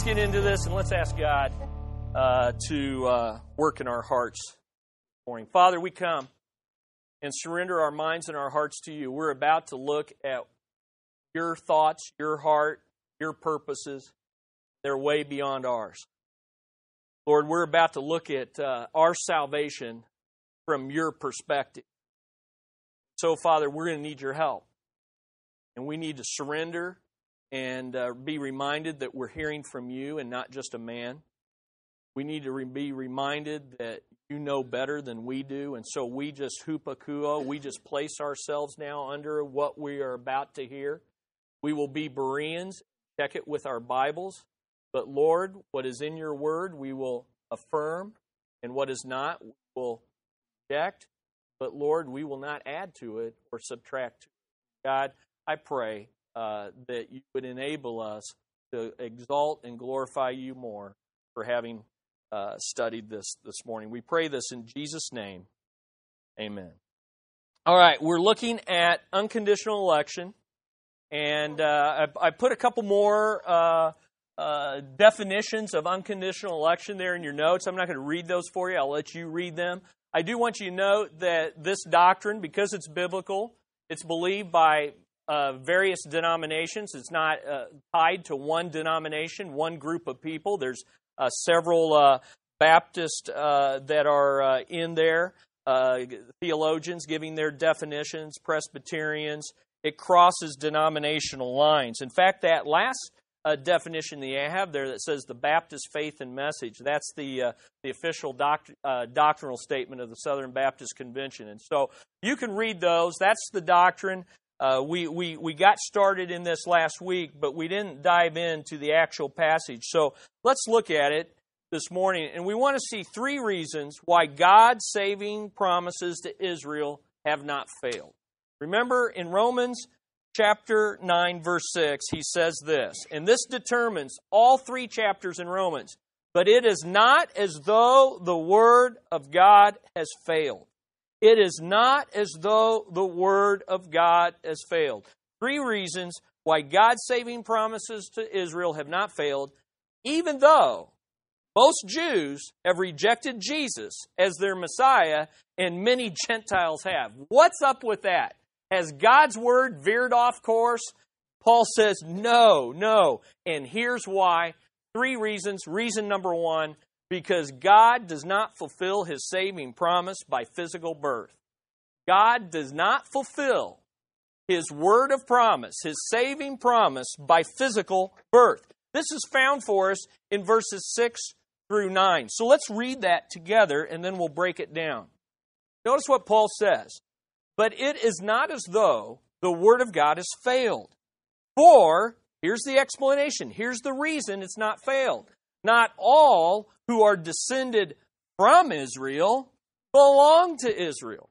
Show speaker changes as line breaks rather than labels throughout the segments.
let's get into this and let's ask God uh, to uh, work in our hearts morning. Father, we come and surrender our minds and our hearts to you. We're about to look at your thoughts, your heart, your purposes. They're way beyond ours. Lord, we're about to look at uh, our salvation from your perspective. So, Father, we're going to need your help. And we need to surrender and uh, be reminded that we're hearing from you and not just a man. We need to re- be reminded that you know better than we do, and so we just hupakuo, we just place ourselves now under what we are about to hear. We will be Bereans, check it with our Bibles, but Lord, what is in your word, we will affirm, and what is not, we will reject. But Lord, we will not add to it or subtract. God, I pray uh, that you would enable us to exalt and glorify you more for having uh, studied this this morning. We pray this in Jesus' name. Amen. All right, we're looking at unconditional election, and uh, I, I, put a couple more uh, uh, definitions of unconditional election there in your notes. I'm not going to read those for you. I'll let you read them. I do want you to note that this doctrine, because it's biblical, it's believed by uh, various denominations. It's not uh, tied to one denomination, one group of people. There's uh, several uh, Baptists uh, that are uh, in there, theologians giving their definitions, Presbyterians. It crosses denominational lines. In fact, that last definition that you have there that says the Baptist faith and message. That's the the official doct- doctrinal statement of the Southern Baptist Convention. And so you can read those. That's the doctrine. Uh, we, we, we got started in this last week, but we didn't dive into the actual passage. So let's look at it this morning. And we want to see three reasons why God's saving promises to Israel have not failed. Remember in Romans chapter 9, verse 6, he says this, and this determines all three chapters in Romans. But it is not as though the word of God has failed. It is not as though the Word of God has failed. Three reasons why God's saving promises to Israel have not failed, even though most Jews have rejected Jesus as their Messiah and many Gentiles have. What's up with that? Has God's Word veered off course? Paul says, no, no. And here's why. Three reasons. Reason number one because God does not fulfill his saving promise by physical birth. God does not fulfill his word of promise, his saving promise, by physical birth. This is found for us in verses 6 through 9. So let's read that together and then we'll break it down. Notice what Paul says. But it is not as though the word of God has failed. For, here's the explanation, here's the reason it's not failed. Not all who are descended from Israel belong to Israel.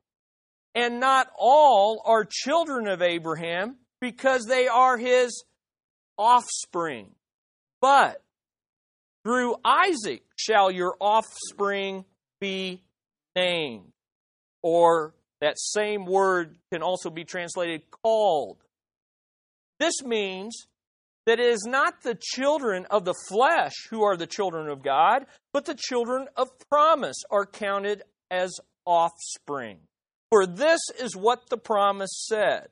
And not all are children of Abraham because they are his offspring. But through Isaac shall your offspring be named. Or that same word can also be translated called. This means that it is not the children of the flesh who are the children of God, but the children of promise are counted as offspring. For this is what the promise said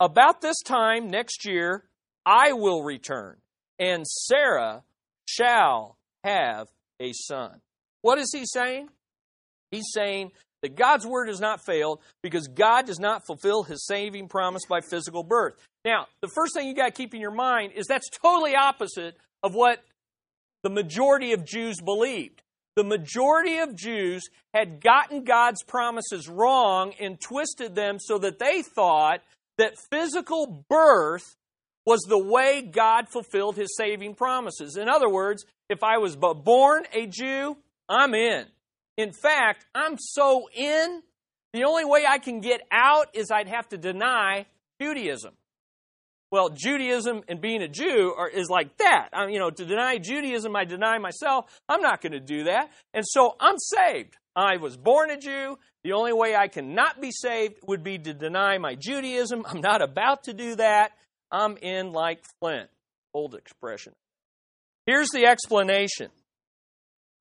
About this time next year, I will return, and Sarah shall have a son. What is he saying? He's saying that God's word has not failed because God does not fulfill his saving promise by physical birth. Now, the first thing you got to keep in your mind is that's totally opposite of what the majority of Jews believed. The majority of Jews had gotten God's promises wrong and twisted them so that they thought that physical birth was the way God fulfilled his saving promises. In other words, if I was born a Jew, I'm in. In fact, I'm so in, the only way I can get out is I'd have to deny Judaism. Well, Judaism and being a Jew are, is like that. I you know, to deny Judaism, I deny myself. I'm not going to do that. And so I'm saved. I was born a Jew. The only way I can not be saved would be to deny my Judaism. I'm not about to do that. I'm in like Flint. Old expression. Here's the explanation.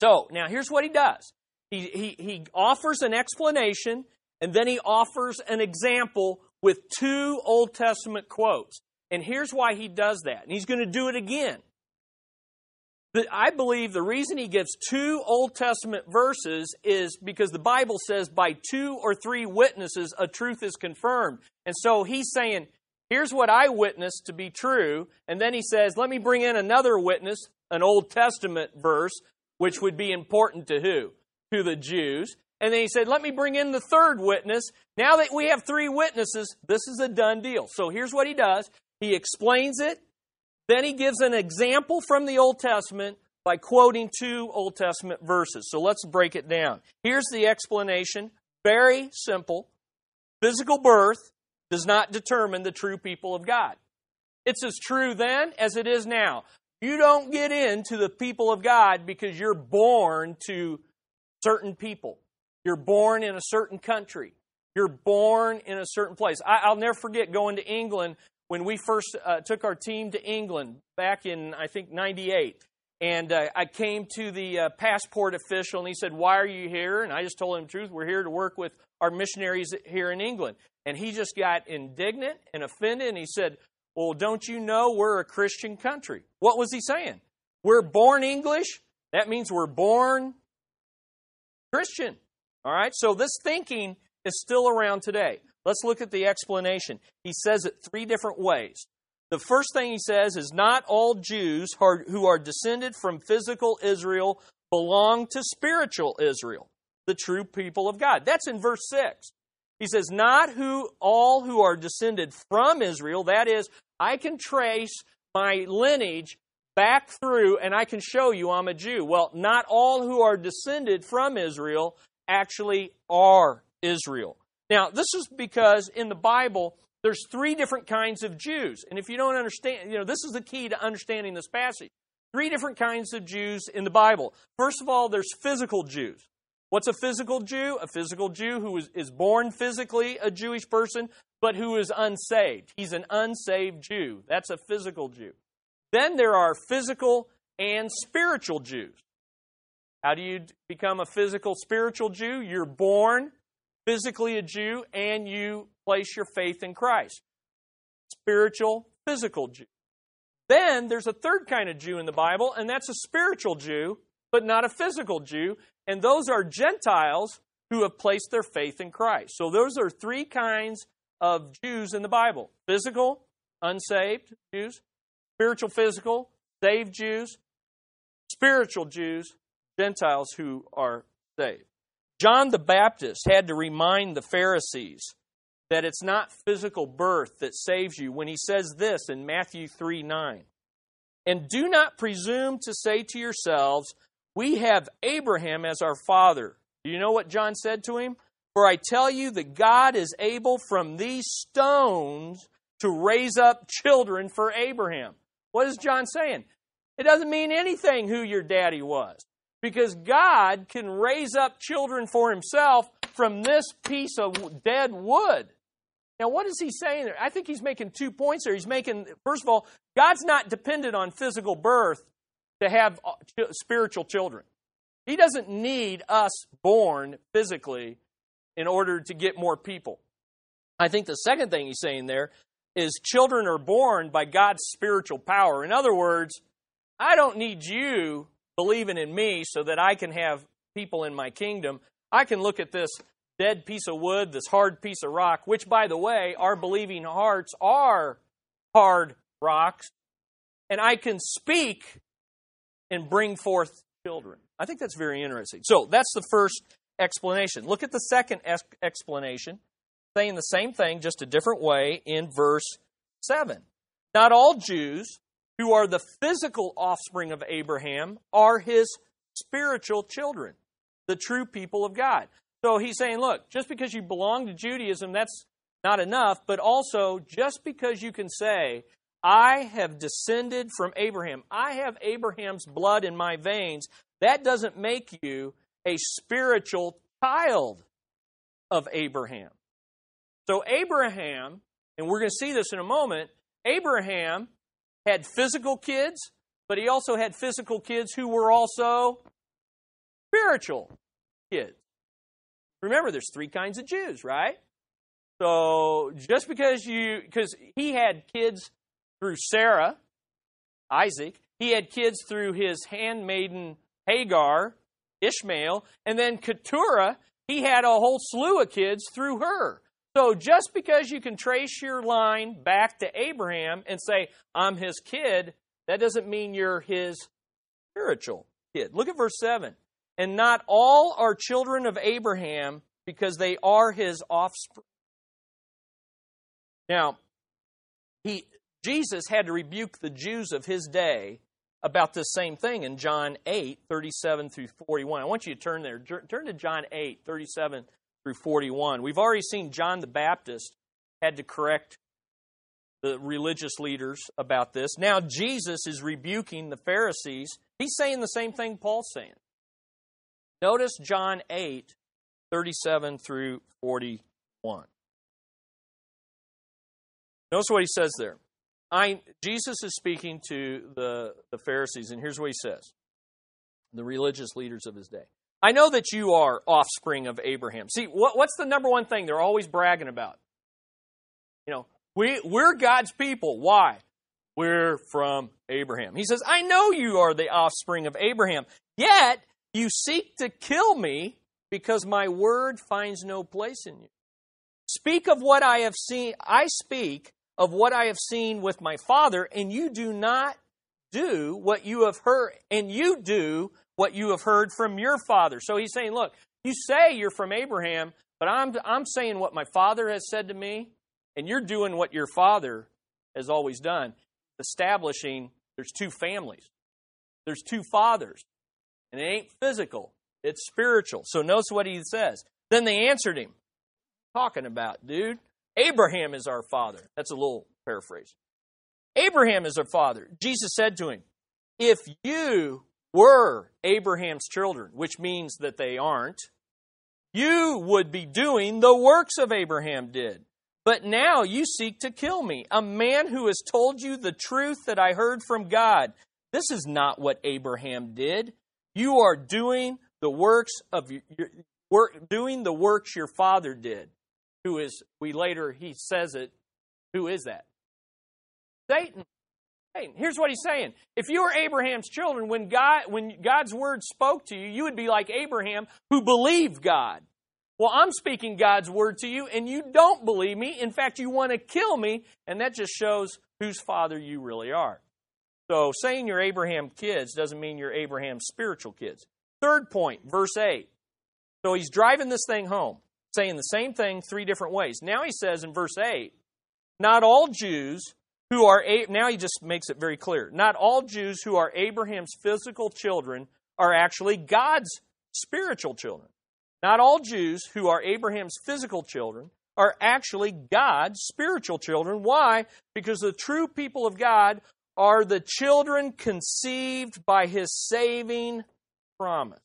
So, now here's what he does he, he, he offers an explanation, and then he offers an example with two Old Testament quotes. And here's why he does that. And he's going to do it again. I believe the reason he gives two Old Testament verses is because the Bible says by two or three witnesses a truth is confirmed. And so he's saying, here's what I witnessed to be true. And then he says, let me bring in another witness, an Old Testament verse, which would be important to who? To the Jews. And then he said, let me bring in the third witness. Now that we have three witnesses, this is a done deal. So here's what he does. He explains it, then he gives an example from the Old Testament by quoting two Old Testament verses. So let's break it down. Here's the explanation very simple. Physical birth does not determine the true people of God. It's as true then as it is now. You don't get into the people of God because you're born to certain people. You're born in a certain country. You're born in a certain place. I, will never forget going to England when we first uh, took our team to England back in, I think, 98. And uh, I came to the uh, passport official and he said, Why are you here? And I just told him the truth. We're here to work with our missionaries here in England. And he just got indignant and offended and he said, Well, don't you know we're a Christian country? What was he saying? We're born English. That means we're born Christian. All right? So this thinking is still around today. Let's look at the explanation. He says it three different ways. The first thing he says is not all Jews who are descended from physical Israel belong to spiritual Israel, the true people of God. That's in verse 6. He says, Not who all who are descended from Israel, that is, I can trace my lineage back through and I can show you I'm a Jew. Well, not all who are descended from Israel actually are Israel. Now, this is because in the Bible, there's three different kinds of Jews. And if you don't understand, you know, this is the key to understanding this passage. Three different kinds of Jews in the Bible. First of all, there's physical Jews. What's a physical Jew? A physical Jew who is, is born physically a Jewish person, but who is unsaved. He's an unsaved Jew. That's a physical Jew. Then there are physical and spiritual Jews. How do you become a physical spiritual Jew? You're born physically a Jew and you place your faith in Christ. Spiritual, physical Jew. Then there's a third kind of Jew in the Bible, and that's a spiritual Jew, but not a physical Jew. And those are Gentiles who have placed their faith in Christ. So those are three kinds of Jews in the Bible physical, unsaved Jews, spiritual, physical, saved Jews, spiritual Jews, Gentiles who are saved. John the Baptist had to remind the Pharisees that it's not physical birth that saves you when he says this in Matthew 3 9. And do not presume to say to yourselves, We have Abraham as our father. Do you know what John said to him? For I tell you that God is able from these stones to raise up children for Abraham. What is John saying? It doesn't mean anything who your daddy was because God can raise up children for himself from this piece of dead wood. Now, what is he saying there? I think he's making two points there. He's making, first of all, God's not dependent on physical birth to have uh, spiritual children. He doesn't need us born physically in order to get more people. I think the second thing he's saying there is children are born by God's spiritual power. In other words, I don't need you believing in me so that I can have people in my kingdom. I can look at this dead piece of wood, this hard piece of rock, which, by the way, our believing hearts are hard rocks, and I can speak and bring forth children. I think that's very interesting. So that's the first explanation. Look at the second explanation, saying the same thing, just a different way, in verse 7. Not all Jews who are the physical offspring of Abraham, are his spiritual children, the true people of God. So he's saying, look, just because you belong to Judaism, that's not enough, but also just because you can say, I have descended from Abraham, I have Abraham's blood in my veins, that doesn't make you a spiritual child of Abraham. So, Abraham, and we're going to see this in a moment, Abraham had physical kids, but he also had physical kids who were also spiritual kids. Remember, there's three kinds of Jews, right? So just because you, because he had kids through Sarah, Isaac, he had kids through his handmaiden Hagar, Ishmael, and then Keturah, he had a whole slew of kids through her. So just because you can trace your line back to Abraham and say, I'm his kid, that doesn't mean you're his spiritual kid. Look at verse 7. And not all are children of Abraham because they are his offspring. Now, he, Jesus had to rebuke the Jews of his day about this same thing in John 8, 37 through 41. I want you to turn there. Turn to John 8, 37 through 41. We've already seen John the Baptist had to correct the religious leaders about this. Now Jesus is rebuking the Pharisees. He's saying the same thing Paul's saying. Notice John 8, 37 through 41. Notice what he says there. I, Jesus is speaking to the, the Pharisees, and here's what he says the religious leaders of his day. I know that you are offspring of Abraham. See, what, what's the number one thing they're always bragging about? You know, we, we're God's people. Why? We're from Abraham. He says, I know you are the offspring of Abraham, yet you seek to kill me because my word finds no place in you. Speak of what I have seen. I speak of what I have seen with my father, and you do not do what you have heard, and you do what you have heard from your father. So he's saying, look, you say you're from Abraham, but I'm, I'm saying what my father has said to me, and you're doing what your father has always done, establishing there's two families, there's two fathers, and it ain't physical, it's spiritual. So notice what he says. Then they answered him, talking about, dude. Abraham is our father. That's a little paraphrase. Abraham is our father. Jesus said to him, If you were Abraham's children, which means that they aren't, you would be doing the works of Abraham did. But now you seek to kill me, a man who has told you the truth that I heard from God. This is not what Abraham did. You are doing the works of your, work, doing the works your father did who is, we later, he says it, who is that? Satan. Satan. Here's what he's saying. If you were Abraham's children, when God, when God's word spoke to you, you would be like Abraham who believed God. Well, I'm speaking God's word to you, and you don't believe me. In fact, you want to kill me, and that just shows whose father you really are. So, saying you're Abraham's kids doesn't mean you're Abraham's spiritual kids. Third point, verse 8. So, he's driving this thing home saying the same thing three different ways. Now he says in verse 8, not all Jews who are, now he just makes it very clear, not all Jews who are Abraham's physical children are actually God's spiritual children. Not all Jews who are Abraham's physical children are actually God's spiritual children. Why? Because the true people of God are the children conceived by his saving promise.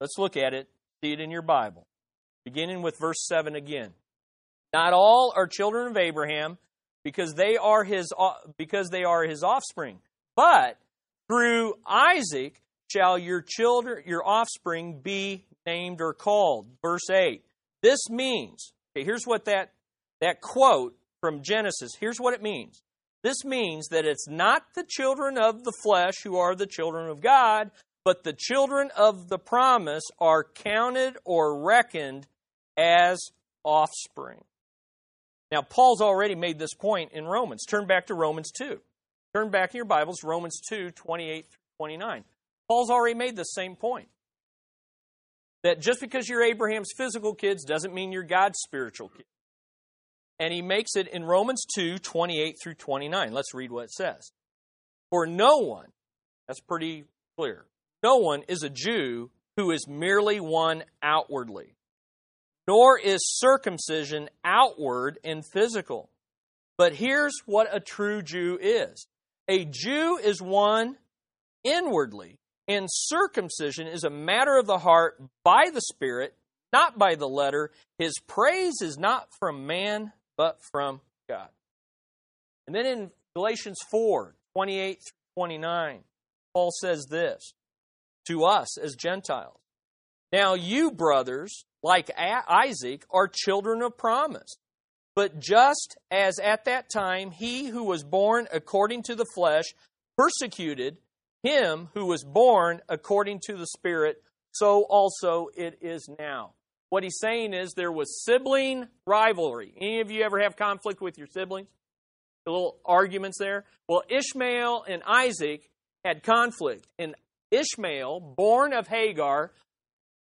Let's look at it. See it in your Bible beginning with verse 7 again. Not all are children of Abraham because they are his uh, because they are his offspring, but through Isaac shall your children your offspring be named or called. Verse 8. This means, okay, here's what that that quote from Genesis, here's what it means. This means that it's not the children of the flesh who are the children of God, but the children of the promise are counted or reckoned as offspring. Now, Paul's already made this point in Romans. Turn back to Romans 2. Turn back in your Bibles, Romans 2 28 through 29. Paul's already made the same point. That just because you're Abraham's physical kids doesn't mean you're God's spiritual kids. And he makes it in Romans 2 28 through 29. Let's read what it says. For no one, that's pretty clear, no one is a Jew who is merely one outwardly nor is circumcision outward and physical. But here's what a true Jew is a Jew is one inwardly, and circumcision is a matter of the heart by the Spirit, not by the letter. His praise is not from man, but from God. And then in Galatians 4 28 29, Paul says this to us as Gentiles. Now, you, brothers, like Isaac, are children of promise. But just as at that time he who was born according to the flesh persecuted him who was born according to the Spirit, so also it is now. What he's saying is there was sibling rivalry. Any of you ever have conflict with your siblings? The little arguments there? Well, Ishmael and Isaac had conflict. And Ishmael, born of Hagar,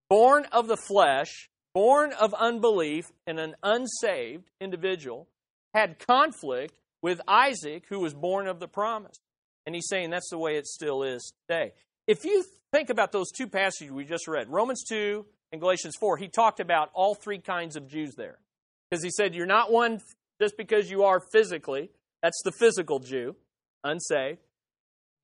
born of the flesh, born of unbelief, and an unsaved individual, had conflict with Isaac, who was born of the promise. And he's saying that's the way it still is today. If you think about those two passages we just read, Romans 2 and Galatians 4, he talked about all three kinds of Jews there. Because he said, You're not one just because you are physically, that's the physical Jew, unsaved.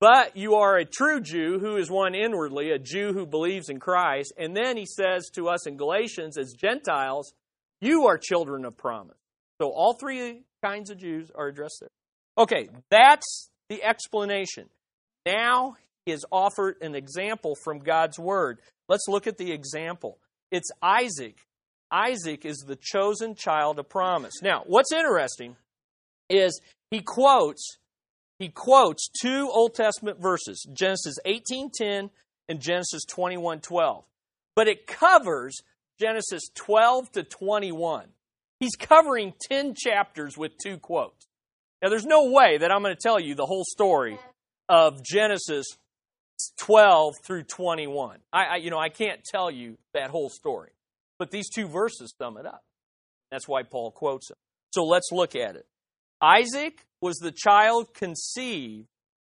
But you are a true Jew who is one inwardly, a Jew who believes in Christ. And then he says to us in Galatians, as Gentiles, you are children of promise. So all three kinds of Jews are addressed there. Okay, that's the explanation. Now he has offered an example from God's word. Let's look at the example. It's Isaac. Isaac is the chosen child of promise. Now, what's interesting is he quotes he quotes two Old Testament verses, Genesis 18:10 and Genesis 21:12. But it covers Genesis 12 to 21. He's covering 10 chapters with two quotes. Now there's no way that I'm going to tell you the whole story of Genesis 12 through 21. I, I you know, I can't tell you that whole story. But these two verses sum it up. That's why Paul quotes them. So let's look at it. Isaac was the child conceived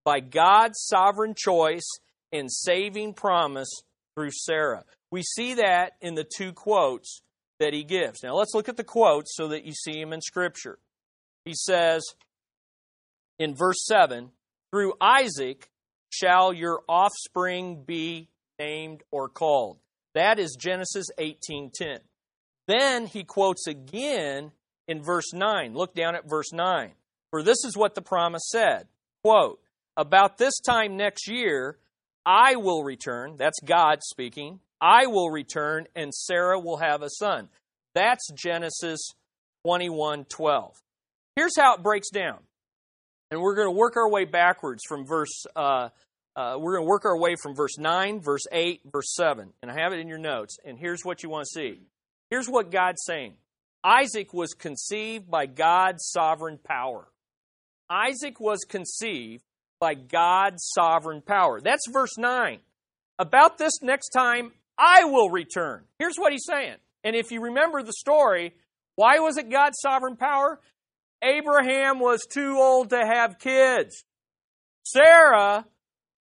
by God's sovereign choice and saving promise through Sarah. We see that in the two quotes that he gives. Now let's look at the quotes so that you see them in Scripture. He says in verse 7 Through Isaac shall your offspring be named or called. That is Genesis 18:10. Then he quotes again in verse 9. Look down at verse 9. For this is what the promise said quote, About this time next year, I will return. That's God speaking. I will return, and Sarah will have a son. That's Genesis 21 12. Here's how it breaks down. And we're going to work our way backwards from verse, uh, uh, we're going to work our way from verse 9, verse 8, verse 7. And I have it in your notes. And here's what you want to see. Here's what God's saying Isaac was conceived by God's sovereign power. Isaac was conceived by God's sovereign power. That's verse 9. About this next time, I will return. Here's what he's saying. And if you remember the story, why was it God's sovereign power? Abraham was too old to have kids. Sarah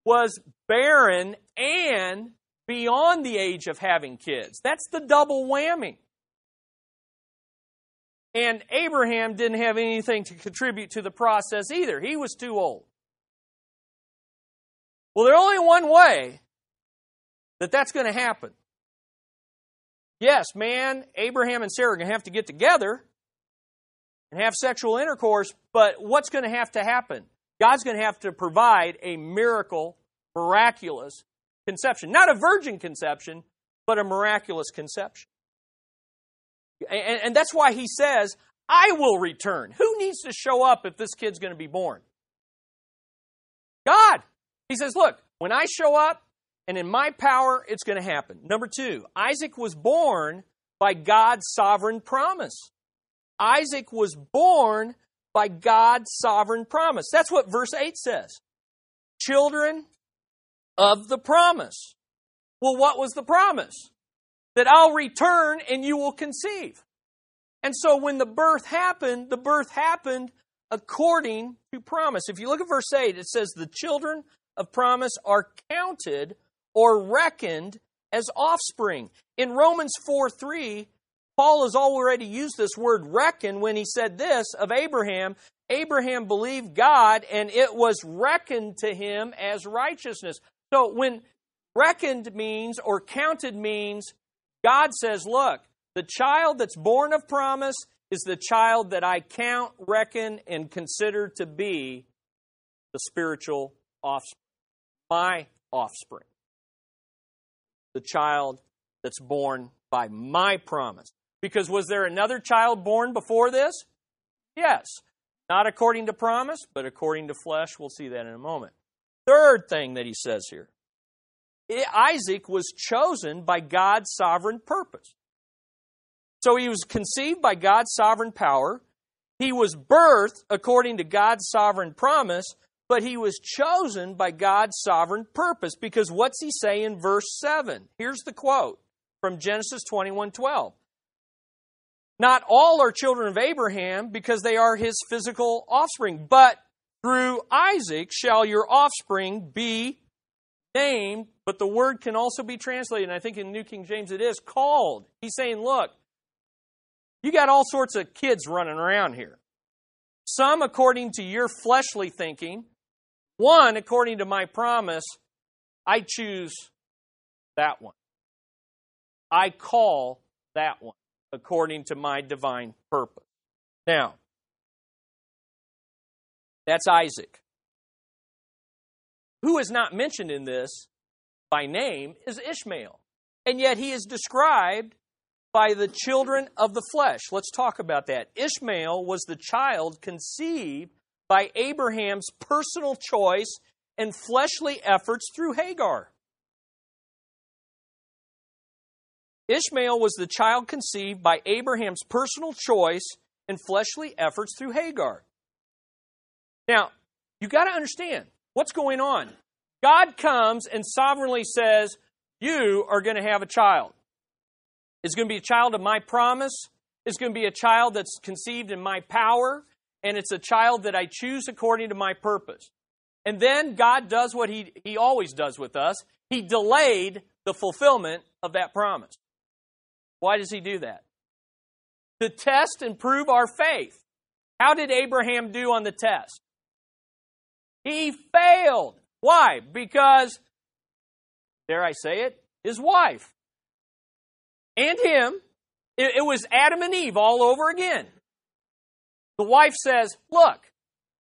was barren and beyond the age of having kids. That's the double whammy. And Abraham didn't have anything to contribute to the process either. He was too old. Well, there's only one way that that's going to happen. Yes, man, Abraham and Sarah are going to have to get together and have sexual intercourse, but what's going to have to happen? God's going to have to provide a miracle, miraculous conception. Not a virgin conception, but a miraculous conception. And, and that's why he says, I will return. Who needs to show up if this kid's going to be born? God. He says, Look, when I show up and in my power, it's going to happen. Number two, Isaac was born by God's sovereign promise. Isaac was born by God's sovereign promise. That's what verse 8 says. Children of the promise. Well, what was the promise? That I'll return and you will conceive. And so when the birth happened, the birth happened according to promise. If you look at verse 8, it says, The children of promise are counted or reckoned as offspring. In Romans 4 3, Paul has already used this word reckon when he said this of Abraham Abraham believed God and it was reckoned to him as righteousness. So when reckoned means or counted means God says, look, the child that's born of promise is the child that I count, reckon, and consider to be the spiritual offspring. My offspring. The child that's born by my promise. Because was there another child born before this? Yes. Not according to promise, but according to flesh. We'll see that in a moment. Third thing that he says here Isaac was chosen by God's sovereign purpose. So he was conceived by God's sovereign power. He was birthed according to God's sovereign promise, but he was chosen by God's sovereign purpose. Because what's he say in verse 7? Here's the quote from Genesis 21 12. Not all are children of Abraham because they are his physical offspring, but through Isaac shall your offspring be named. But the word can also be translated, and I think in New King James it is called. He's saying, look, you got all sorts of kids running around here. Some according to your fleshly thinking, one according to my promise. I choose that one. I call that one according to my divine purpose. Now, that's Isaac. Who is not mentioned in this by name is Ishmael. And yet he is described by the children of the flesh. Let's talk about that. Ishmael was the child conceived by Abraham's personal choice and fleshly efforts through Hagar. Ishmael was the child conceived by Abraham's personal choice and fleshly efforts through Hagar. Now, you got to understand what's going on. God comes and sovereignly says, You are going to have a child. It's going to be a child of my promise. It's going to be a child that's conceived in my power. And it's a child that I choose according to my purpose. And then God does what he, he always does with us He delayed the fulfillment of that promise. Why does he do that? To test and prove our faith. How did Abraham do on the test? He failed. Why? Because, dare I say it, his wife and him, it, it was Adam and Eve all over again. The wife says, Look,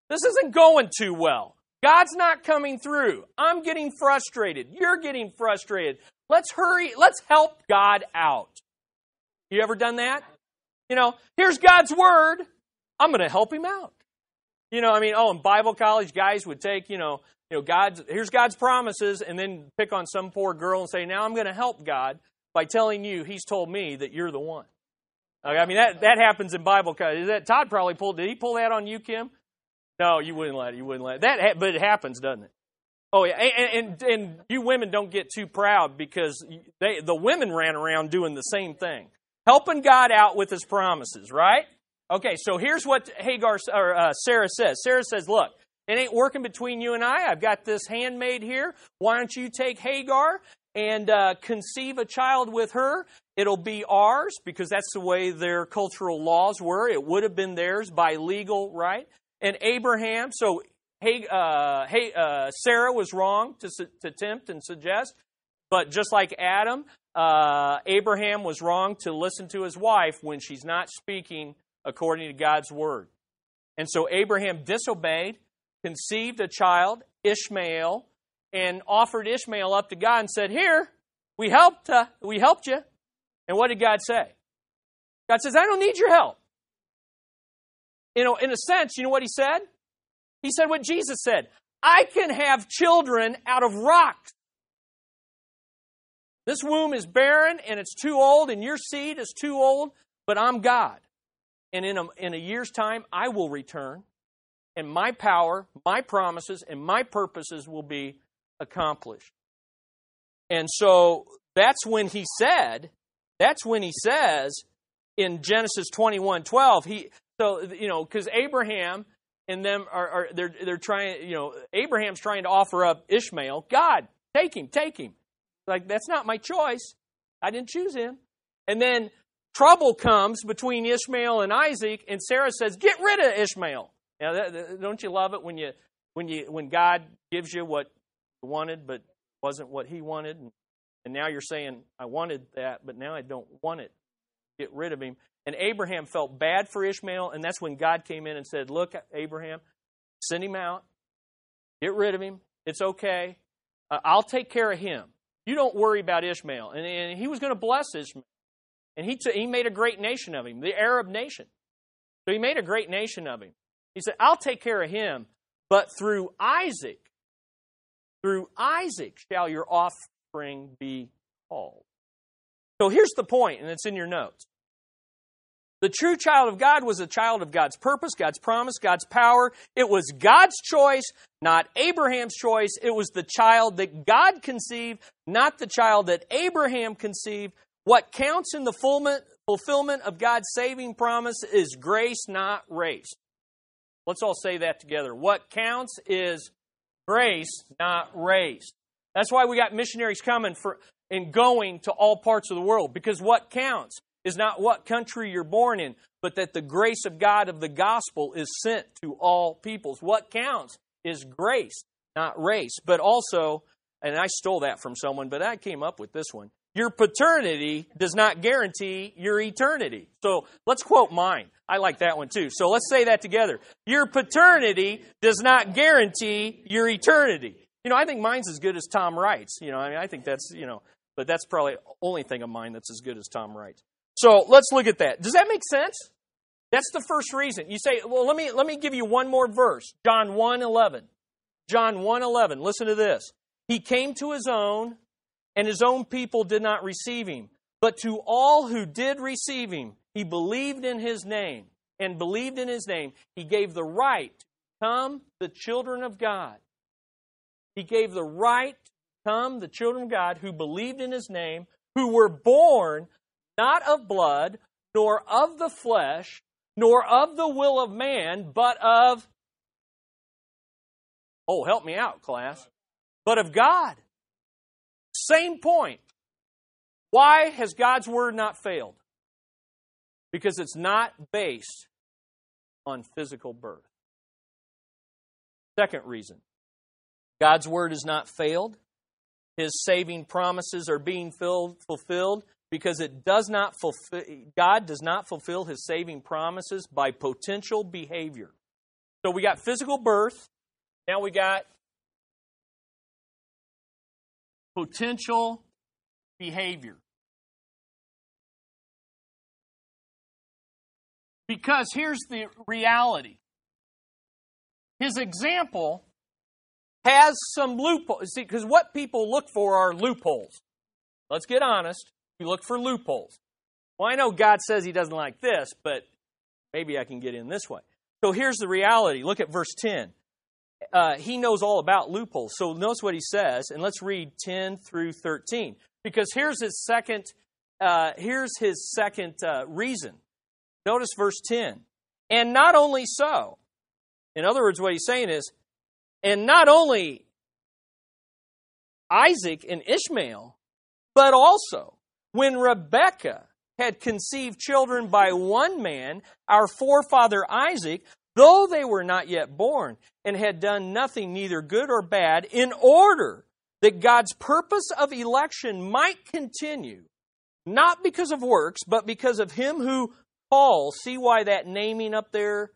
this isn't going too well. God's not coming through. I'm getting frustrated. You're getting frustrated. Let's hurry. Let's help God out. You ever done that? You know, here's God's word. I'm going to help him out. You know, I mean, oh, in Bible college, guys would take, you know, you know, God's here's God's promises, and then pick on some poor girl and say, now I'm going to help God by telling you He's told me that you're the one. Okay, I mean, that that happens in Bible college. That Todd probably pulled. Did he pull that on you, Kim? No, you wouldn't let it. You wouldn't let it. that. But it happens, doesn't it? Oh yeah, and, and and you women don't get too proud because they the women ran around doing the same thing helping God out with his promises, right? Okay, so here's what Hagar or uh, Sarah says. Sarah says, "Look, it ain't working between you and I. I've got this handmaid here. Why don't you take Hagar and uh, conceive a child with her? It'll be ours because that's the way their cultural laws were. It would have been theirs by legal right. And Abraham, so hey, uh, hey, uh, Sarah was wrong to, to tempt and suggest, but just like Adam, uh, Abraham was wrong to listen to his wife when she's not speaking according to God's word. And so Abraham disobeyed, conceived a child, Ishmael, and offered Ishmael up to God and said, Here, we helped, uh, we helped you. And what did God say? God says, I don't need your help. You know, in a sense, you know what he said? He said what Jesus said I can have children out of rocks. This womb is barren and it's too old, and your seed is too old, but I'm God. And in a, in a year's time, I will return, and my power, my promises, and my purposes will be accomplished. And so that's when he said, that's when he says in Genesis 21 12, he, so, you know, because Abraham and them are, are, they're, they're trying, you know, Abraham's trying to offer up Ishmael. God, take him, take him. Like, that's not my choice. I didn't choose him. And then trouble comes between Ishmael and Isaac, and Sarah says, Get rid of Ishmael. Now, that, that, don't you love it when you when you when God gives you what you wanted but wasn't what He wanted, and, and now you're saying, I wanted that, but now I don't want it. Get rid of him. And Abraham felt bad for Ishmael, and that's when God came in and said, Look, Abraham, send him out, get rid of him, It's okay. Uh, I'll take care of him. You don't worry about Ishmael. And, and he was going to bless Ishmael. And he, t- he made a great nation of him, the Arab nation. So he made a great nation of him. He said, I'll take care of him, but through Isaac, through Isaac shall your offspring be called. So here's the point, and it's in your notes. The true child of God was a child of God's purpose, God's promise, God's power. It was God's choice, not Abraham's choice. It was the child that God conceived, not the child that Abraham conceived. What counts in the fulfillment of God's saving promise is grace, not race. Let's all say that together. What counts is grace, not race. That's why we got missionaries coming for and going to all parts of the world because what counts is not what country you're born in, but that the grace of God of the gospel is sent to all peoples. What counts is grace, not race. But also, and I stole that from someone, but I came up with this one. Your paternity does not guarantee your eternity. So let's quote mine. I like that one too. So let's say that together. Your paternity does not guarantee your eternity. You know, I think mine's as good as Tom Wright's. You know, I mean, I think that's, you know, but that's probably only thing of mine that's as good as Tom Wright's. So let's look at that. Does that make sense? That's the first reason. You say, well, let me, let me give you one more verse. John 1 11. John 1 11. Listen to this. He came to his own, and his own people did not receive him. But to all who did receive him, he believed in his name, and believed in his name, he gave the right to become the children of God. He gave the right to become the children of God who believed in his name, who were born not of blood, nor of the flesh, nor of the will of man, but of, oh, help me out, class, but of God. Same point. Why has God's word not failed? Because it's not based on physical birth. Second reason God's word has not failed. His saving promises are being filled, fulfilled because it does not fulfill, God does not fulfill his saving promises by potential behavior. So we got physical birth, now we got potential behavior. Because here's the reality. His example has some loopholes. See, because what people look for are loopholes. Let's get honest. We look for loopholes. Well, I know God says He doesn't like this, but maybe I can get in this way. So here's the reality. Look at verse 10. Uh, he knows all about loopholes. So notice what he says, and let's read 10 through 13. Because here's his second, uh, here's his second uh, reason. Notice verse 10. And not only so, in other words, what he's saying is, and not only Isaac and Ishmael, but also when Rebekah had conceived children by one man, our forefather Isaac, though they were not yet born, and had done nothing neither good or bad, in order that God's purpose of election might continue, not because of works, but because of him who calls. See why that naming up there,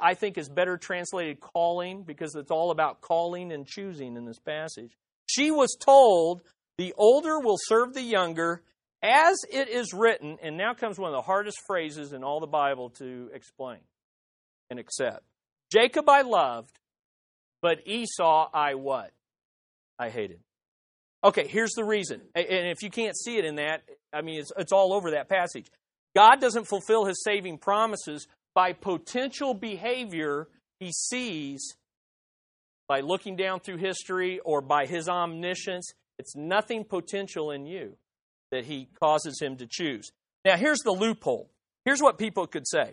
I think, is better translated calling, because it's all about calling and choosing in this passage. She was told, The older will serve the younger, as it is written, and now comes one of the hardest phrases in all the Bible to explain and accept. Jacob I loved, but Esau I what? I hated. Okay, here's the reason. And if you can't see it in that, I mean, it's, it's all over that passage. God doesn't fulfill his saving promises by potential behavior he sees by looking down through history or by his omniscience. It's nothing potential in you that he causes him to choose. Now, here's the loophole. Here's what people could say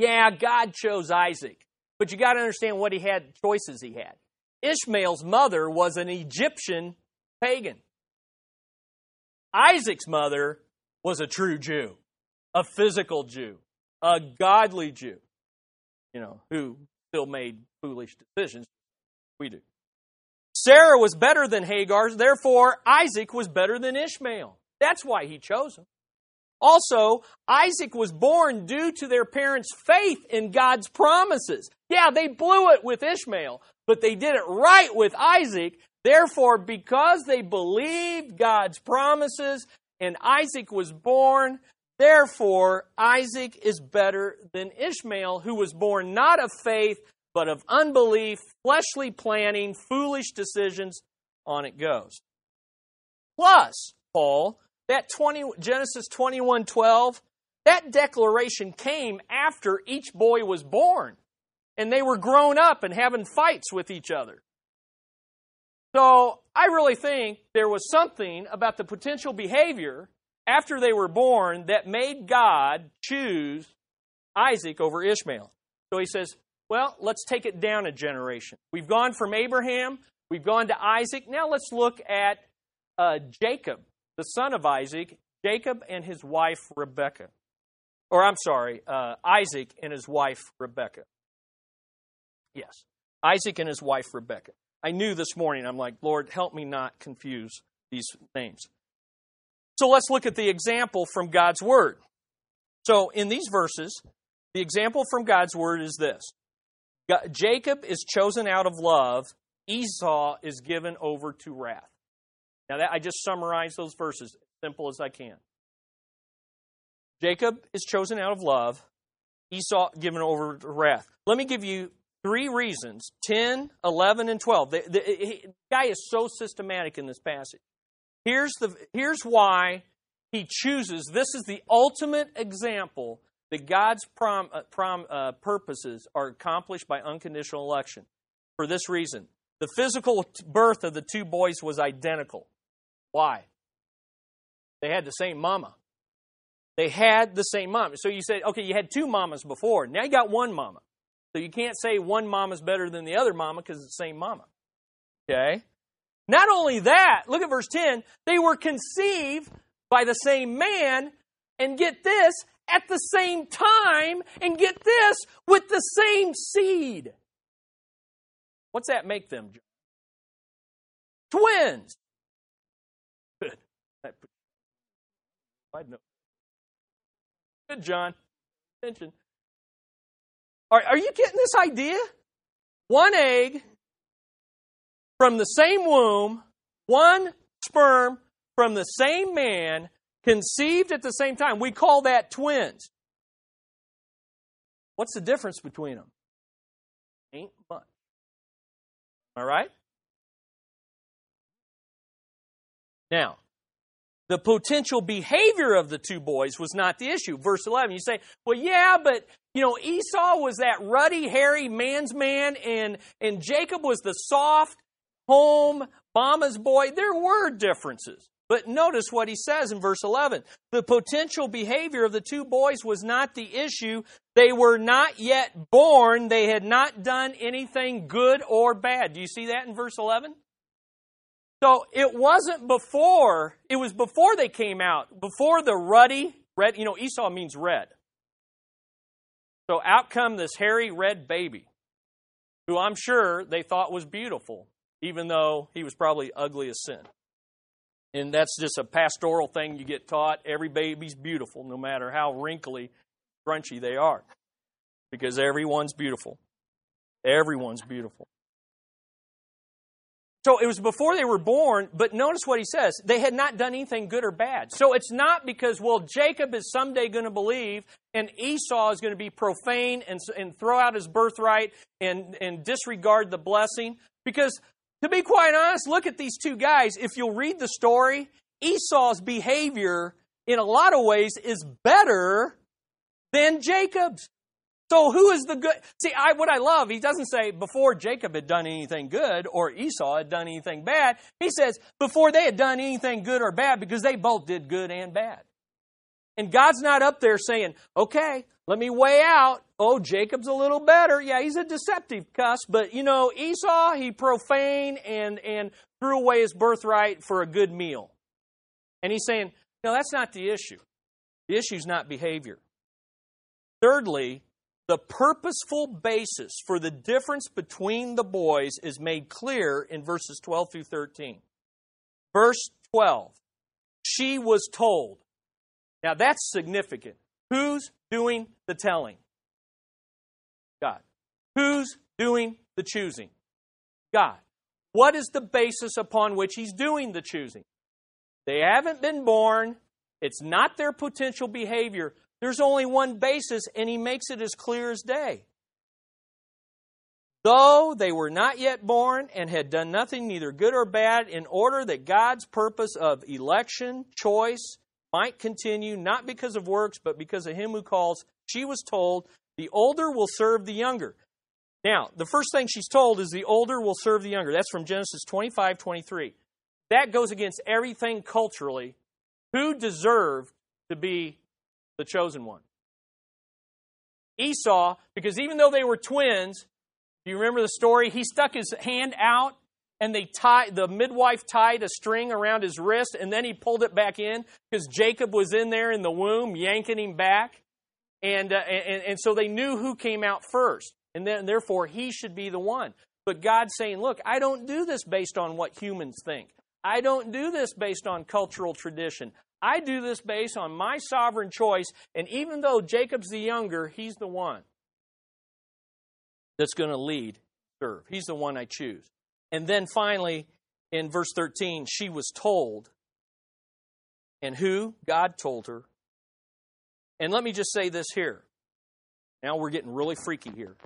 Yeah, God chose Isaac, but you got to understand what he had, choices he had. Ishmael's mother was an Egyptian pagan, Isaac's mother was a true Jew, a physical Jew, a godly Jew, you know, who still made foolish decisions. We do. Sarah was better than Hagar, therefore Isaac was better than Ishmael. That's why he chose him. Also, Isaac was born due to their parents' faith in God's promises. Yeah, they blew it with Ishmael, but they did it right with Isaac. Therefore, because they believed God's promises and Isaac was born, therefore Isaac is better than Ishmael, who was born not of faith, but of unbelief, fleshly planning, foolish decisions. On it goes. Plus, Paul, that 20, Genesis 21 12, that declaration came after each boy was born and they were grown up and having fights with each other. So I really think there was something about the potential behavior after they were born that made God choose Isaac over Ishmael. So he says, well, let's take it down a generation. We've gone from Abraham, we've gone to Isaac. Now let's look at uh, Jacob, the son of Isaac, Jacob and his wife Rebekah. Or I'm sorry, uh, Isaac and his wife Rebekah. Yes, Isaac and his wife Rebekah. I knew this morning, I'm like, Lord, help me not confuse these names. So let's look at the example from God's Word. So in these verses, the example from God's Word is this Jacob is chosen out of love, Esau is given over to wrath. Now, that, I just summarized those verses as simple as I can. Jacob is chosen out of love, Esau given over to wrath. Let me give you three reasons 10, 11, and 12. The, the, the, guy is so systematic in this passage. Here's, the, here's why he chooses this is the ultimate example that God's prom, uh, prom, uh, purposes are accomplished by unconditional election. For this reason the physical birth of the two boys was identical. Why? They had the same mama. They had the same mom. So you say, okay, you had two mamas before. Now you got one mama. So you can't say one mama's better than the other mama because it's the same mama. Okay? Not only that, look at verse 10. They were conceived by the same man, and get this, at the same time, and get this, with the same seed. What's that make them? Twins. Good. I know. Good, John. Attention. Are, are you getting this idea? One egg from the same womb, one sperm from the same man, conceived at the same time. We call that twins. What's the difference between them? Ain't much. All right? Now, the potential behavior of the two boys was not the issue. Verse 11, you say, well, yeah, but, you know, Esau was that ruddy, hairy man's man, and, and Jacob was the soft, home, mama's boy. There were differences. But notice what he says in verse 11. The potential behavior of the two boys was not the issue. They were not yet born. They had not done anything good or bad. Do you see that in verse 11? So it wasn't before, it was before they came out, before the ruddy, red, you know, Esau means red. So out come this hairy red baby, who I'm sure they thought was beautiful, even though he was probably ugly as sin. And that's just a pastoral thing you get taught. Every baby's beautiful, no matter how wrinkly, crunchy they are, because everyone's beautiful. Everyone's beautiful. So it was before they were born, but notice what he says. They had not done anything good or bad. So it's not because, well, Jacob is someday going to believe and Esau is going to be profane and, and throw out his birthright and, and disregard the blessing. Because to be quite honest, look at these two guys. If you'll read the story, Esau's behavior in a lot of ways is better than Jacob's. So who is the good? See, I, what I love, he doesn't say before Jacob had done anything good or Esau had done anything bad. He says before they had done anything good or bad because they both did good and bad. And God's not up there saying, okay, let me weigh out. Oh, Jacob's a little better. Yeah, he's a deceptive cuss, but you know, Esau, he profaned and, and threw away his birthright for a good meal. And he's saying, no, that's not the issue. The issue's not behavior. Thirdly, the purposeful basis for the difference between the boys is made clear in verses 12 through 13. Verse 12, she was told. Now that's significant. Who's doing the telling? God. Who's doing the choosing? God. What is the basis upon which he's doing the choosing? They haven't been born. It's not their potential behavior. There's only one basis, and he makes it as clear as day. Though they were not yet born and had done nothing, neither good or bad, in order that God's purpose of election, choice, might continue, not because of works, but because of him who calls, she was told, The older will serve the younger. Now, the first thing she's told is the older will serve the younger. That's from Genesis 25 23. That goes against everything culturally. Who deserved to be the chosen one? Esau, because even though they were twins, do you remember the story? He stuck his hand out and they tied the midwife tied a string around his wrist and then he pulled it back in because Jacob was in there in the womb yanking him back. And, uh, and, and so they knew who came out first. And then, therefore, he should be the one. But God's saying, look, I don't do this based on what humans think. I don't do this based on cultural tradition. I do this based on my sovereign choice. And even though Jacob's the younger, he's the one that's going to lead, serve. He's the one I choose. And then finally, in verse 13, she was told. And who? God told her. And let me just say this here. Now we're getting really freaky here.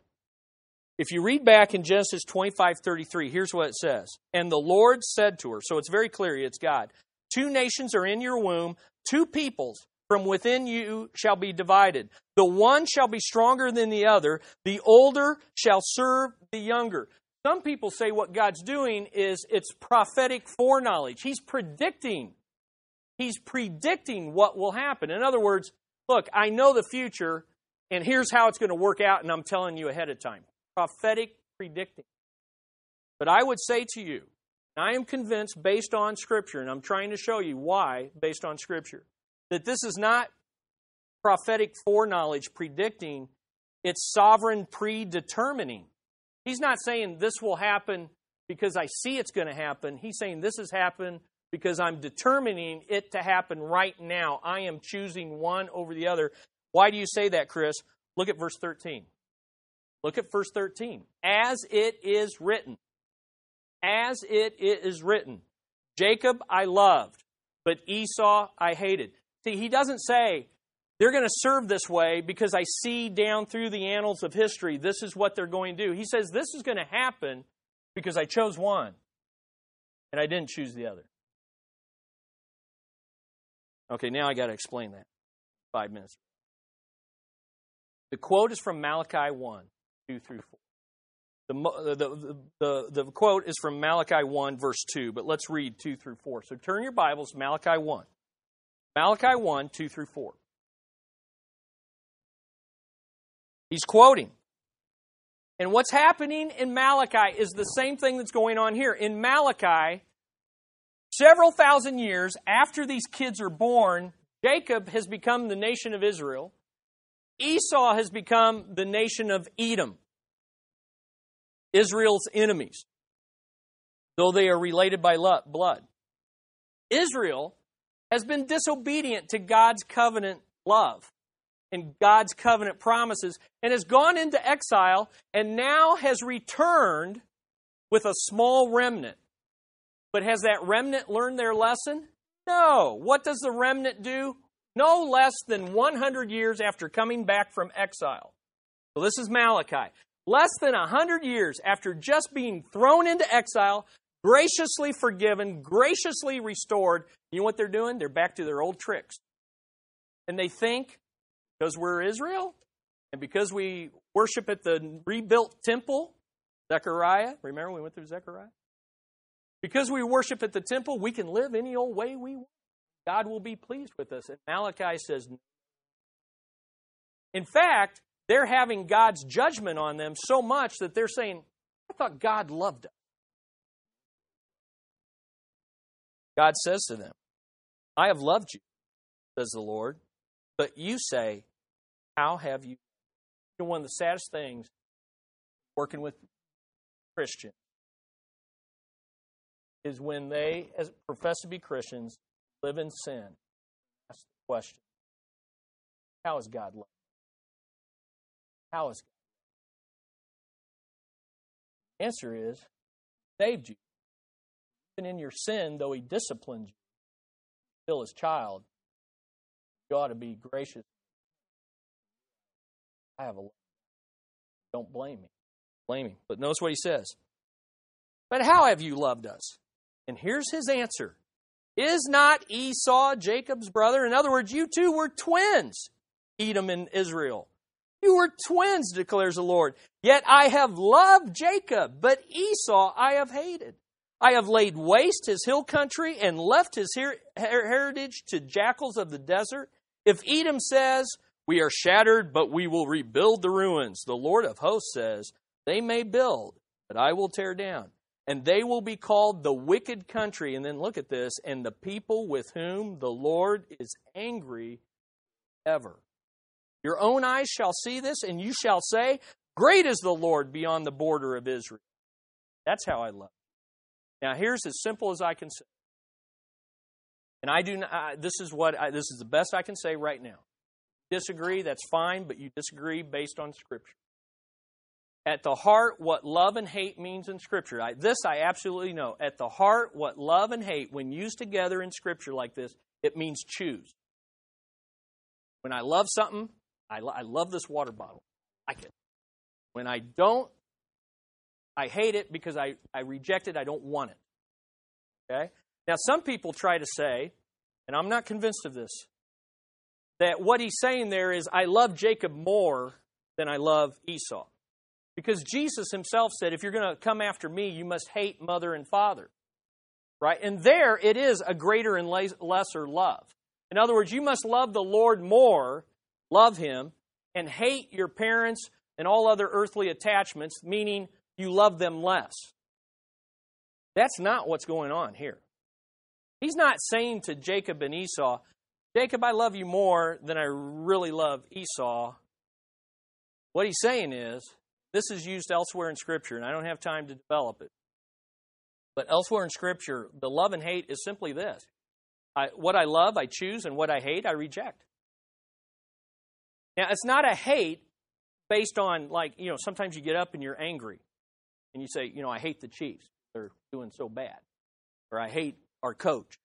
If you read back in Genesis 25 33, here's what it says. And the Lord said to her, so it's very clear, it's God. Two nations are in your womb, two peoples from within you shall be divided. The one shall be stronger than the other, the older shall serve the younger. Some people say what God's doing is it's prophetic foreknowledge. He's predicting. He's predicting what will happen. In other words, look, I know the future, and here's how it's going to work out, and I'm telling you ahead of time prophetic predicting. But I would say to you, I am convinced based on Scripture, and I'm trying to show you why based on Scripture, that this is not prophetic foreknowledge predicting, it's sovereign predetermining. He's not saying this will happen because I see it's going to happen. He's saying this has happened because I'm determining it to happen right now. I am choosing one over the other. Why do you say that, Chris? Look at verse 13. Look at verse 13. As it is written. As it is written. Jacob I loved, but Esau I hated. See, he doesn't say, they're going to serve this way because I see down through the annals of history this is what they're going to do. He says, this is going to happen because I chose one and I didn't choose the other. Okay, now I got to explain that. Five minutes. The quote is from Malachi 1. 2 through 4. Uh, the, the, the, the, quote is from Malachi 1, verse 2, but let's read 2 through 4. So turn your Bibles, Malachi 1. Malachi 1, 2 through 4. He's quoting. And what's happening in Malachi is the same thing that's going on here. In Malachi, several thousand years after these kids are born, Jacob has become the nation of Israel. Esau has become the nation of Edom, Israel's enemies, though they are related by blood. Israel has been disobedient to God's covenant love and God's covenant promises and has gone into exile and now has returned with a small remnant. But has that remnant learned their lesson? No. What does the remnant do? no less than 100 years after coming back from exile. So this is Malachi. Less than 100 years after just being thrown into exile, graciously forgiven, graciously restored, you know what they're doing? They're back to their old tricks. And they think because we're Israel and because we worship at the rebuilt temple, Zechariah, remember we went through Zechariah? Because we worship at the temple, we can live any old way we want. God will be pleased with us. And Malachi says, in fact, they're having God's judgment on them so much that they're saying, I thought God loved us. God says to them, I have loved you, says the Lord, but you say, How have you? know, one of the saddest things working with Christians is when they as profess to be Christians live in sin, ask the question How is God love? How is God? The answer is saved you. Even in your sin, though He disciplined you, still His child, you ought to be gracious. I have a. Love. Don't blame me. Blame Him. But notice what He says. But how have you loved us? And here's His answer Is not Esau Jacob's brother? In other words, you two were twins, Edom and Israel. You were twins, declares the Lord. Yet I have loved Jacob, but Esau I have hated. I have laid waste his hill country and left his her- heritage to jackals of the desert. If Edom says, We are shattered, but we will rebuild the ruins, the Lord of hosts says, They may build, but I will tear down. And they will be called the wicked country. And then look at this, and the people with whom the Lord is angry ever. Your own eyes shall see this, and you shall say, Great is the Lord beyond the border of Israel. That's how I love. Now, here's as simple as I can say. And I do not, this is what I, this is the best I can say right now. Disagree, that's fine, but you disagree based on Scripture. At the heart, what love and hate means in Scripture. I, this I absolutely know. At the heart, what love and hate, when used together in Scripture like this, it means choose. When I love something, I, I love this water bottle. I like it. When I don't, I hate it because I, I reject it. I don't want it. Okay? Now, some people try to say, and I'm not convinced of this, that what he's saying there is, I love Jacob more than I love Esau. Because Jesus himself said, if you're going to come after me, you must hate mother and father. Right? And there it is a greater and lesser love. In other words, you must love the Lord more, love him, and hate your parents and all other earthly attachments, meaning you love them less. That's not what's going on here. He's not saying to Jacob and Esau, Jacob, I love you more than I really love Esau. What he's saying is, this is used elsewhere in Scripture, and I don't have time to develop it. But elsewhere in Scripture, the love and hate is simply this I, what I love, I choose, and what I hate, I reject. Now, it's not a hate based on, like, you know, sometimes you get up and you're angry and you say, you know, I hate the Chiefs. They're doing so bad. Or I hate our coach.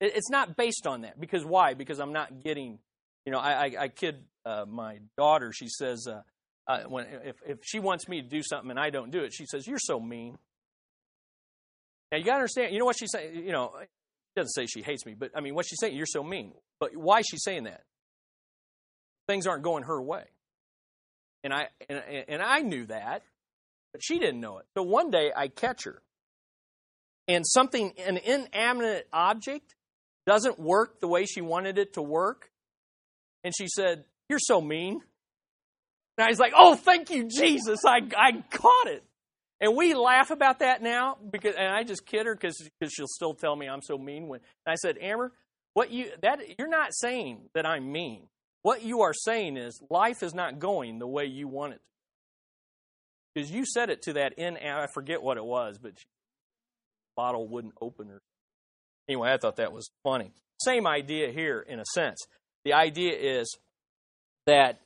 It's not based on that. Because why? Because I'm not getting, you know, I, I, I kid uh, my daughter. She says, uh, uh, when if, if she wants me to do something and I don't do it, she says, You're so mean. Now, you got to understand, you know what she's saying? You know, she doesn't say she hates me, but I mean, what she's saying, You're so mean. But why is she saying that? Things aren't going her way. And I, and, and I knew that, but she didn't know it. So one day I catch her and something, an inanimate object, doesn't work the way she wanted it to work. And she said, You're so mean. And I was like, Oh, thank you, Jesus. I, I caught it. And we laugh about that now because, and I just kid her because she'll still tell me I'm so mean. When and I said, Amber, what you that you're not saying that I'm mean. What you are saying is life is not going the way you want it. Because you said it to that in I forget what it was, but bottle wouldn't open or anyway, I thought that was funny. Same idea here in a sense. The idea is that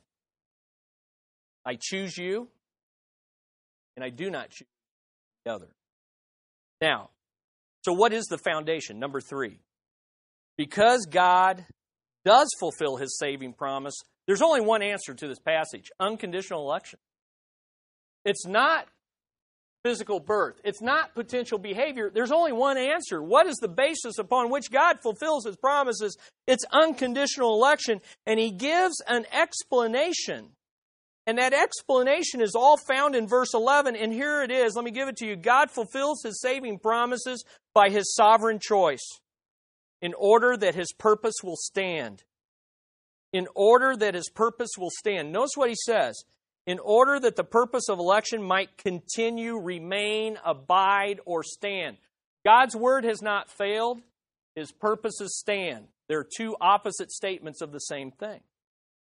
I choose you and I do not choose the other. Now, so what is the foundation? Number three. Because God does fulfill his saving promise, there's only one answer to this passage unconditional election. It's not physical birth. It's not potential behavior. There's only one answer. What is the basis upon which God fulfills his promises? It's unconditional election. And he gives an explanation. And that explanation is all found in verse 11. And here it is. Let me give it to you. God fulfills his saving promises by his sovereign choice in order that his purpose will stand. In order that his purpose will stand. Notice what he says in order that the purpose of election might continue, remain, abide, or stand. God's word has not failed, his purposes stand. There are two opposite statements of the same thing.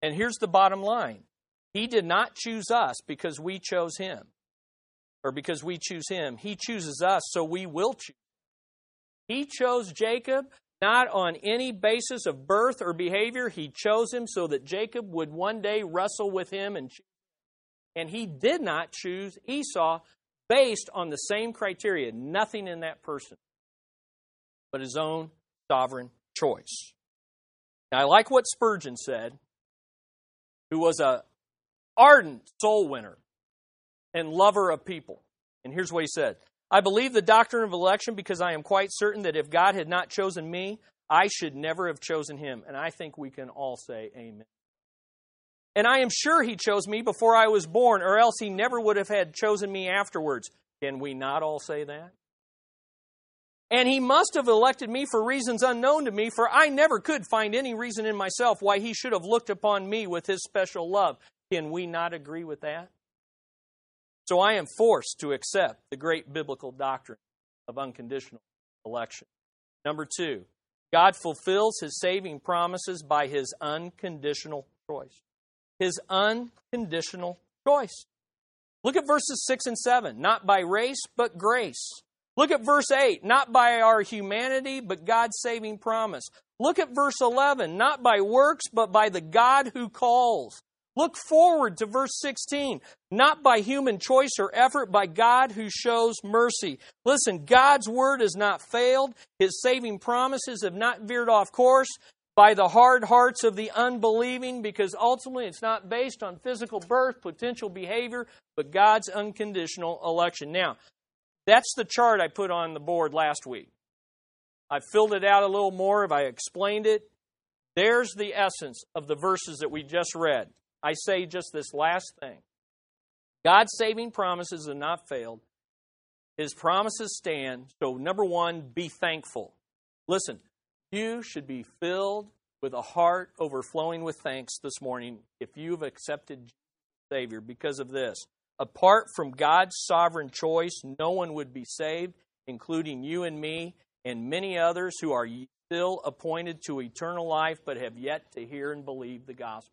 And here's the bottom line He did not choose us because we chose him, or because we choose him. He chooses us, so we will choose. He chose Jacob not on any basis of birth or behavior. He chose him so that Jacob would one day wrestle with him and and he did not choose Esau based on the same criteria, nothing in that person, but his own sovereign choice. Now, I like what Spurgeon said, who was a ardent soul winner and lover of people. And here's what he said I believe the doctrine of election because I am quite certain that if God had not chosen me, I should never have chosen him. And I think we can all say amen. And I am sure he chose me before I was born, or else he never would have had chosen me afterwards. Can we not all say that? And he must have elected me for reasons unknown to me, for I never could find any reason in myself why he should have looked upon me with his special love. Can we not agree with that? So I am forced to accept the great biblical doctrine of unconditional election. Number two, God fulfills his saving promises by his unconditional choice. His unconditional choice. Look at verses 6 and 7. Not by race, but grace. Look at verse 8. Not by our humanity, but God's saving promise. Look at verse 11. Not by works, but by the God who calls. Look forward to verse 16. Not by human choice or effort, by God who shows mercy. Listen, God's word has not failed. His saving promises have not veered off course by the hard hearts of the unbelieving because ultimately it's not based on physical birth, potential behavior, but God's unconditional election. Now, that's the chart I put on the board last week. I filled it out a little more. Have I explained it? There's the essence of the verses that we just read. I say just this last thing God's saving promises have not failed. His promises stand. So, number one, be thankful. Listen, you should be filled with a heart overflowing with thanks this morning if you've accepted Savior because of this. Apart from God's sovereign choice, no one would be saved, including you and me and many others who are still appointed to eternal life but have yet to hear and believe the gospel.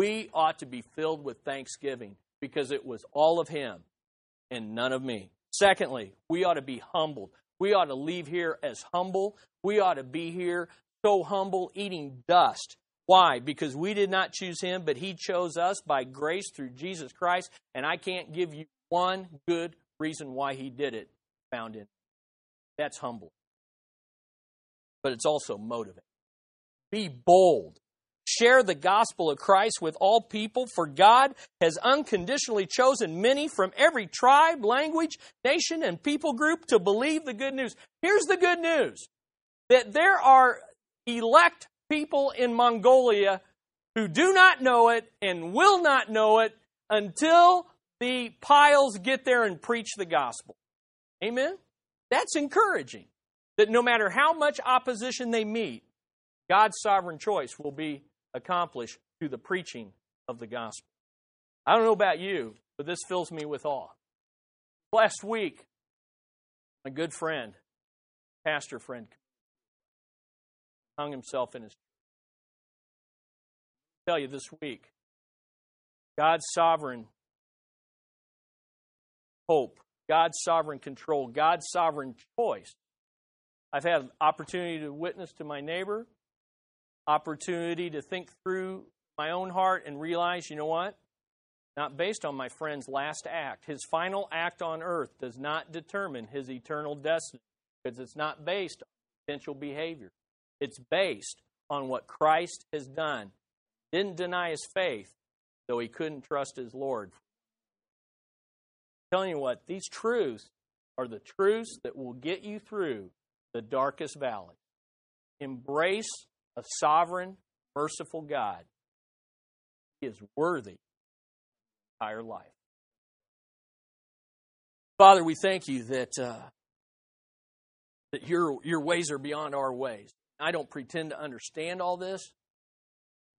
We ought to be filled with thanksgiving because it was all of Him and none of me. Secondly, we ought to be humbled. We ought to leave here as humble. We ought to be here so humble, eating dust. Why? Because we did not choose Him, but He chose us by grace through Jesus Christ. And I can't give you one good reason why He did it found in. That's humble. But it's also motivating. Be bold share the gospel of Christ with all people, for God has unconditionally chosen many from every tribe, language, nation, and people group to believe the good news. Here's the good news that there are elect people in Mongolia who do not know it and will not know it until the piles get there and preach the gospel. Amen? That's encouraging. That no matter how much opposition they meet, God's sovereign choice will be accomplish through the preaching of the gospel. I don't know about you, but this fills me with awe. Last week, my good friend, pastor friend, hung himself in his. I tell you this week, God's sovereign hope, God's sovereign control, God's sovereign choice. I've had an opportunity to witness to my neighbor opportunity to think through my own heart and realize, you know what? Not based on my friend's last act. His final act on earth does not determine his eternal destiny because it's not based on potential behavior. It's based on what Christ has done. Didn't deny his faith, though he couldn't trust his Lord. I'm telling you what, these truths are the truths that will get you through the darkest valley. Embrace a sovereign, merciful God. He is worthy of entire life. Father, we thank you that uh, that your your ways are beyond our ways. I don't pretend to understand all this,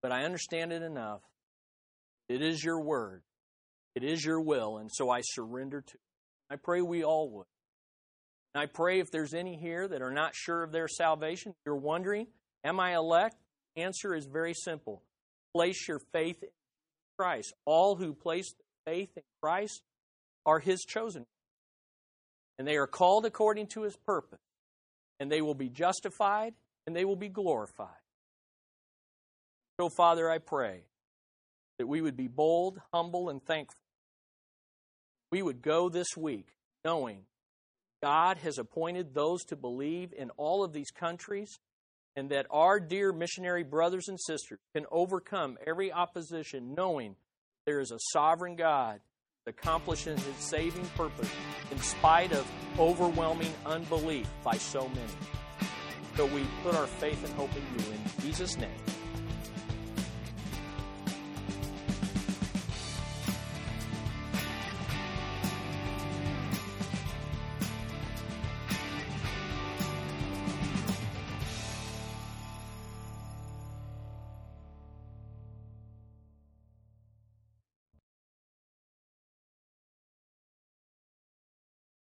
but I understand it enough. It is your word. It is your will, and so I surrender to it. I pray we all would. And I pray if there's any here that are not sure of their salvation, you're wondering, Am I elect? Answer is very simple. Place your faith in Christ. All who place faith in Christ are his chosen. And they are called according to his purpose. And they will be justified and they will be glorified. So, Father, I pray that we would be bold, humble, and thankful. We would go this week knowing God has appointed those to believe in all of these countries and that our dear missionary brothers and sisters can overcome every opposition knowing there is a sovereign God accomplishing his saving purpose in spite of overwhelming unbelief by so many. So we put our faith and hope in you in Jesus' name.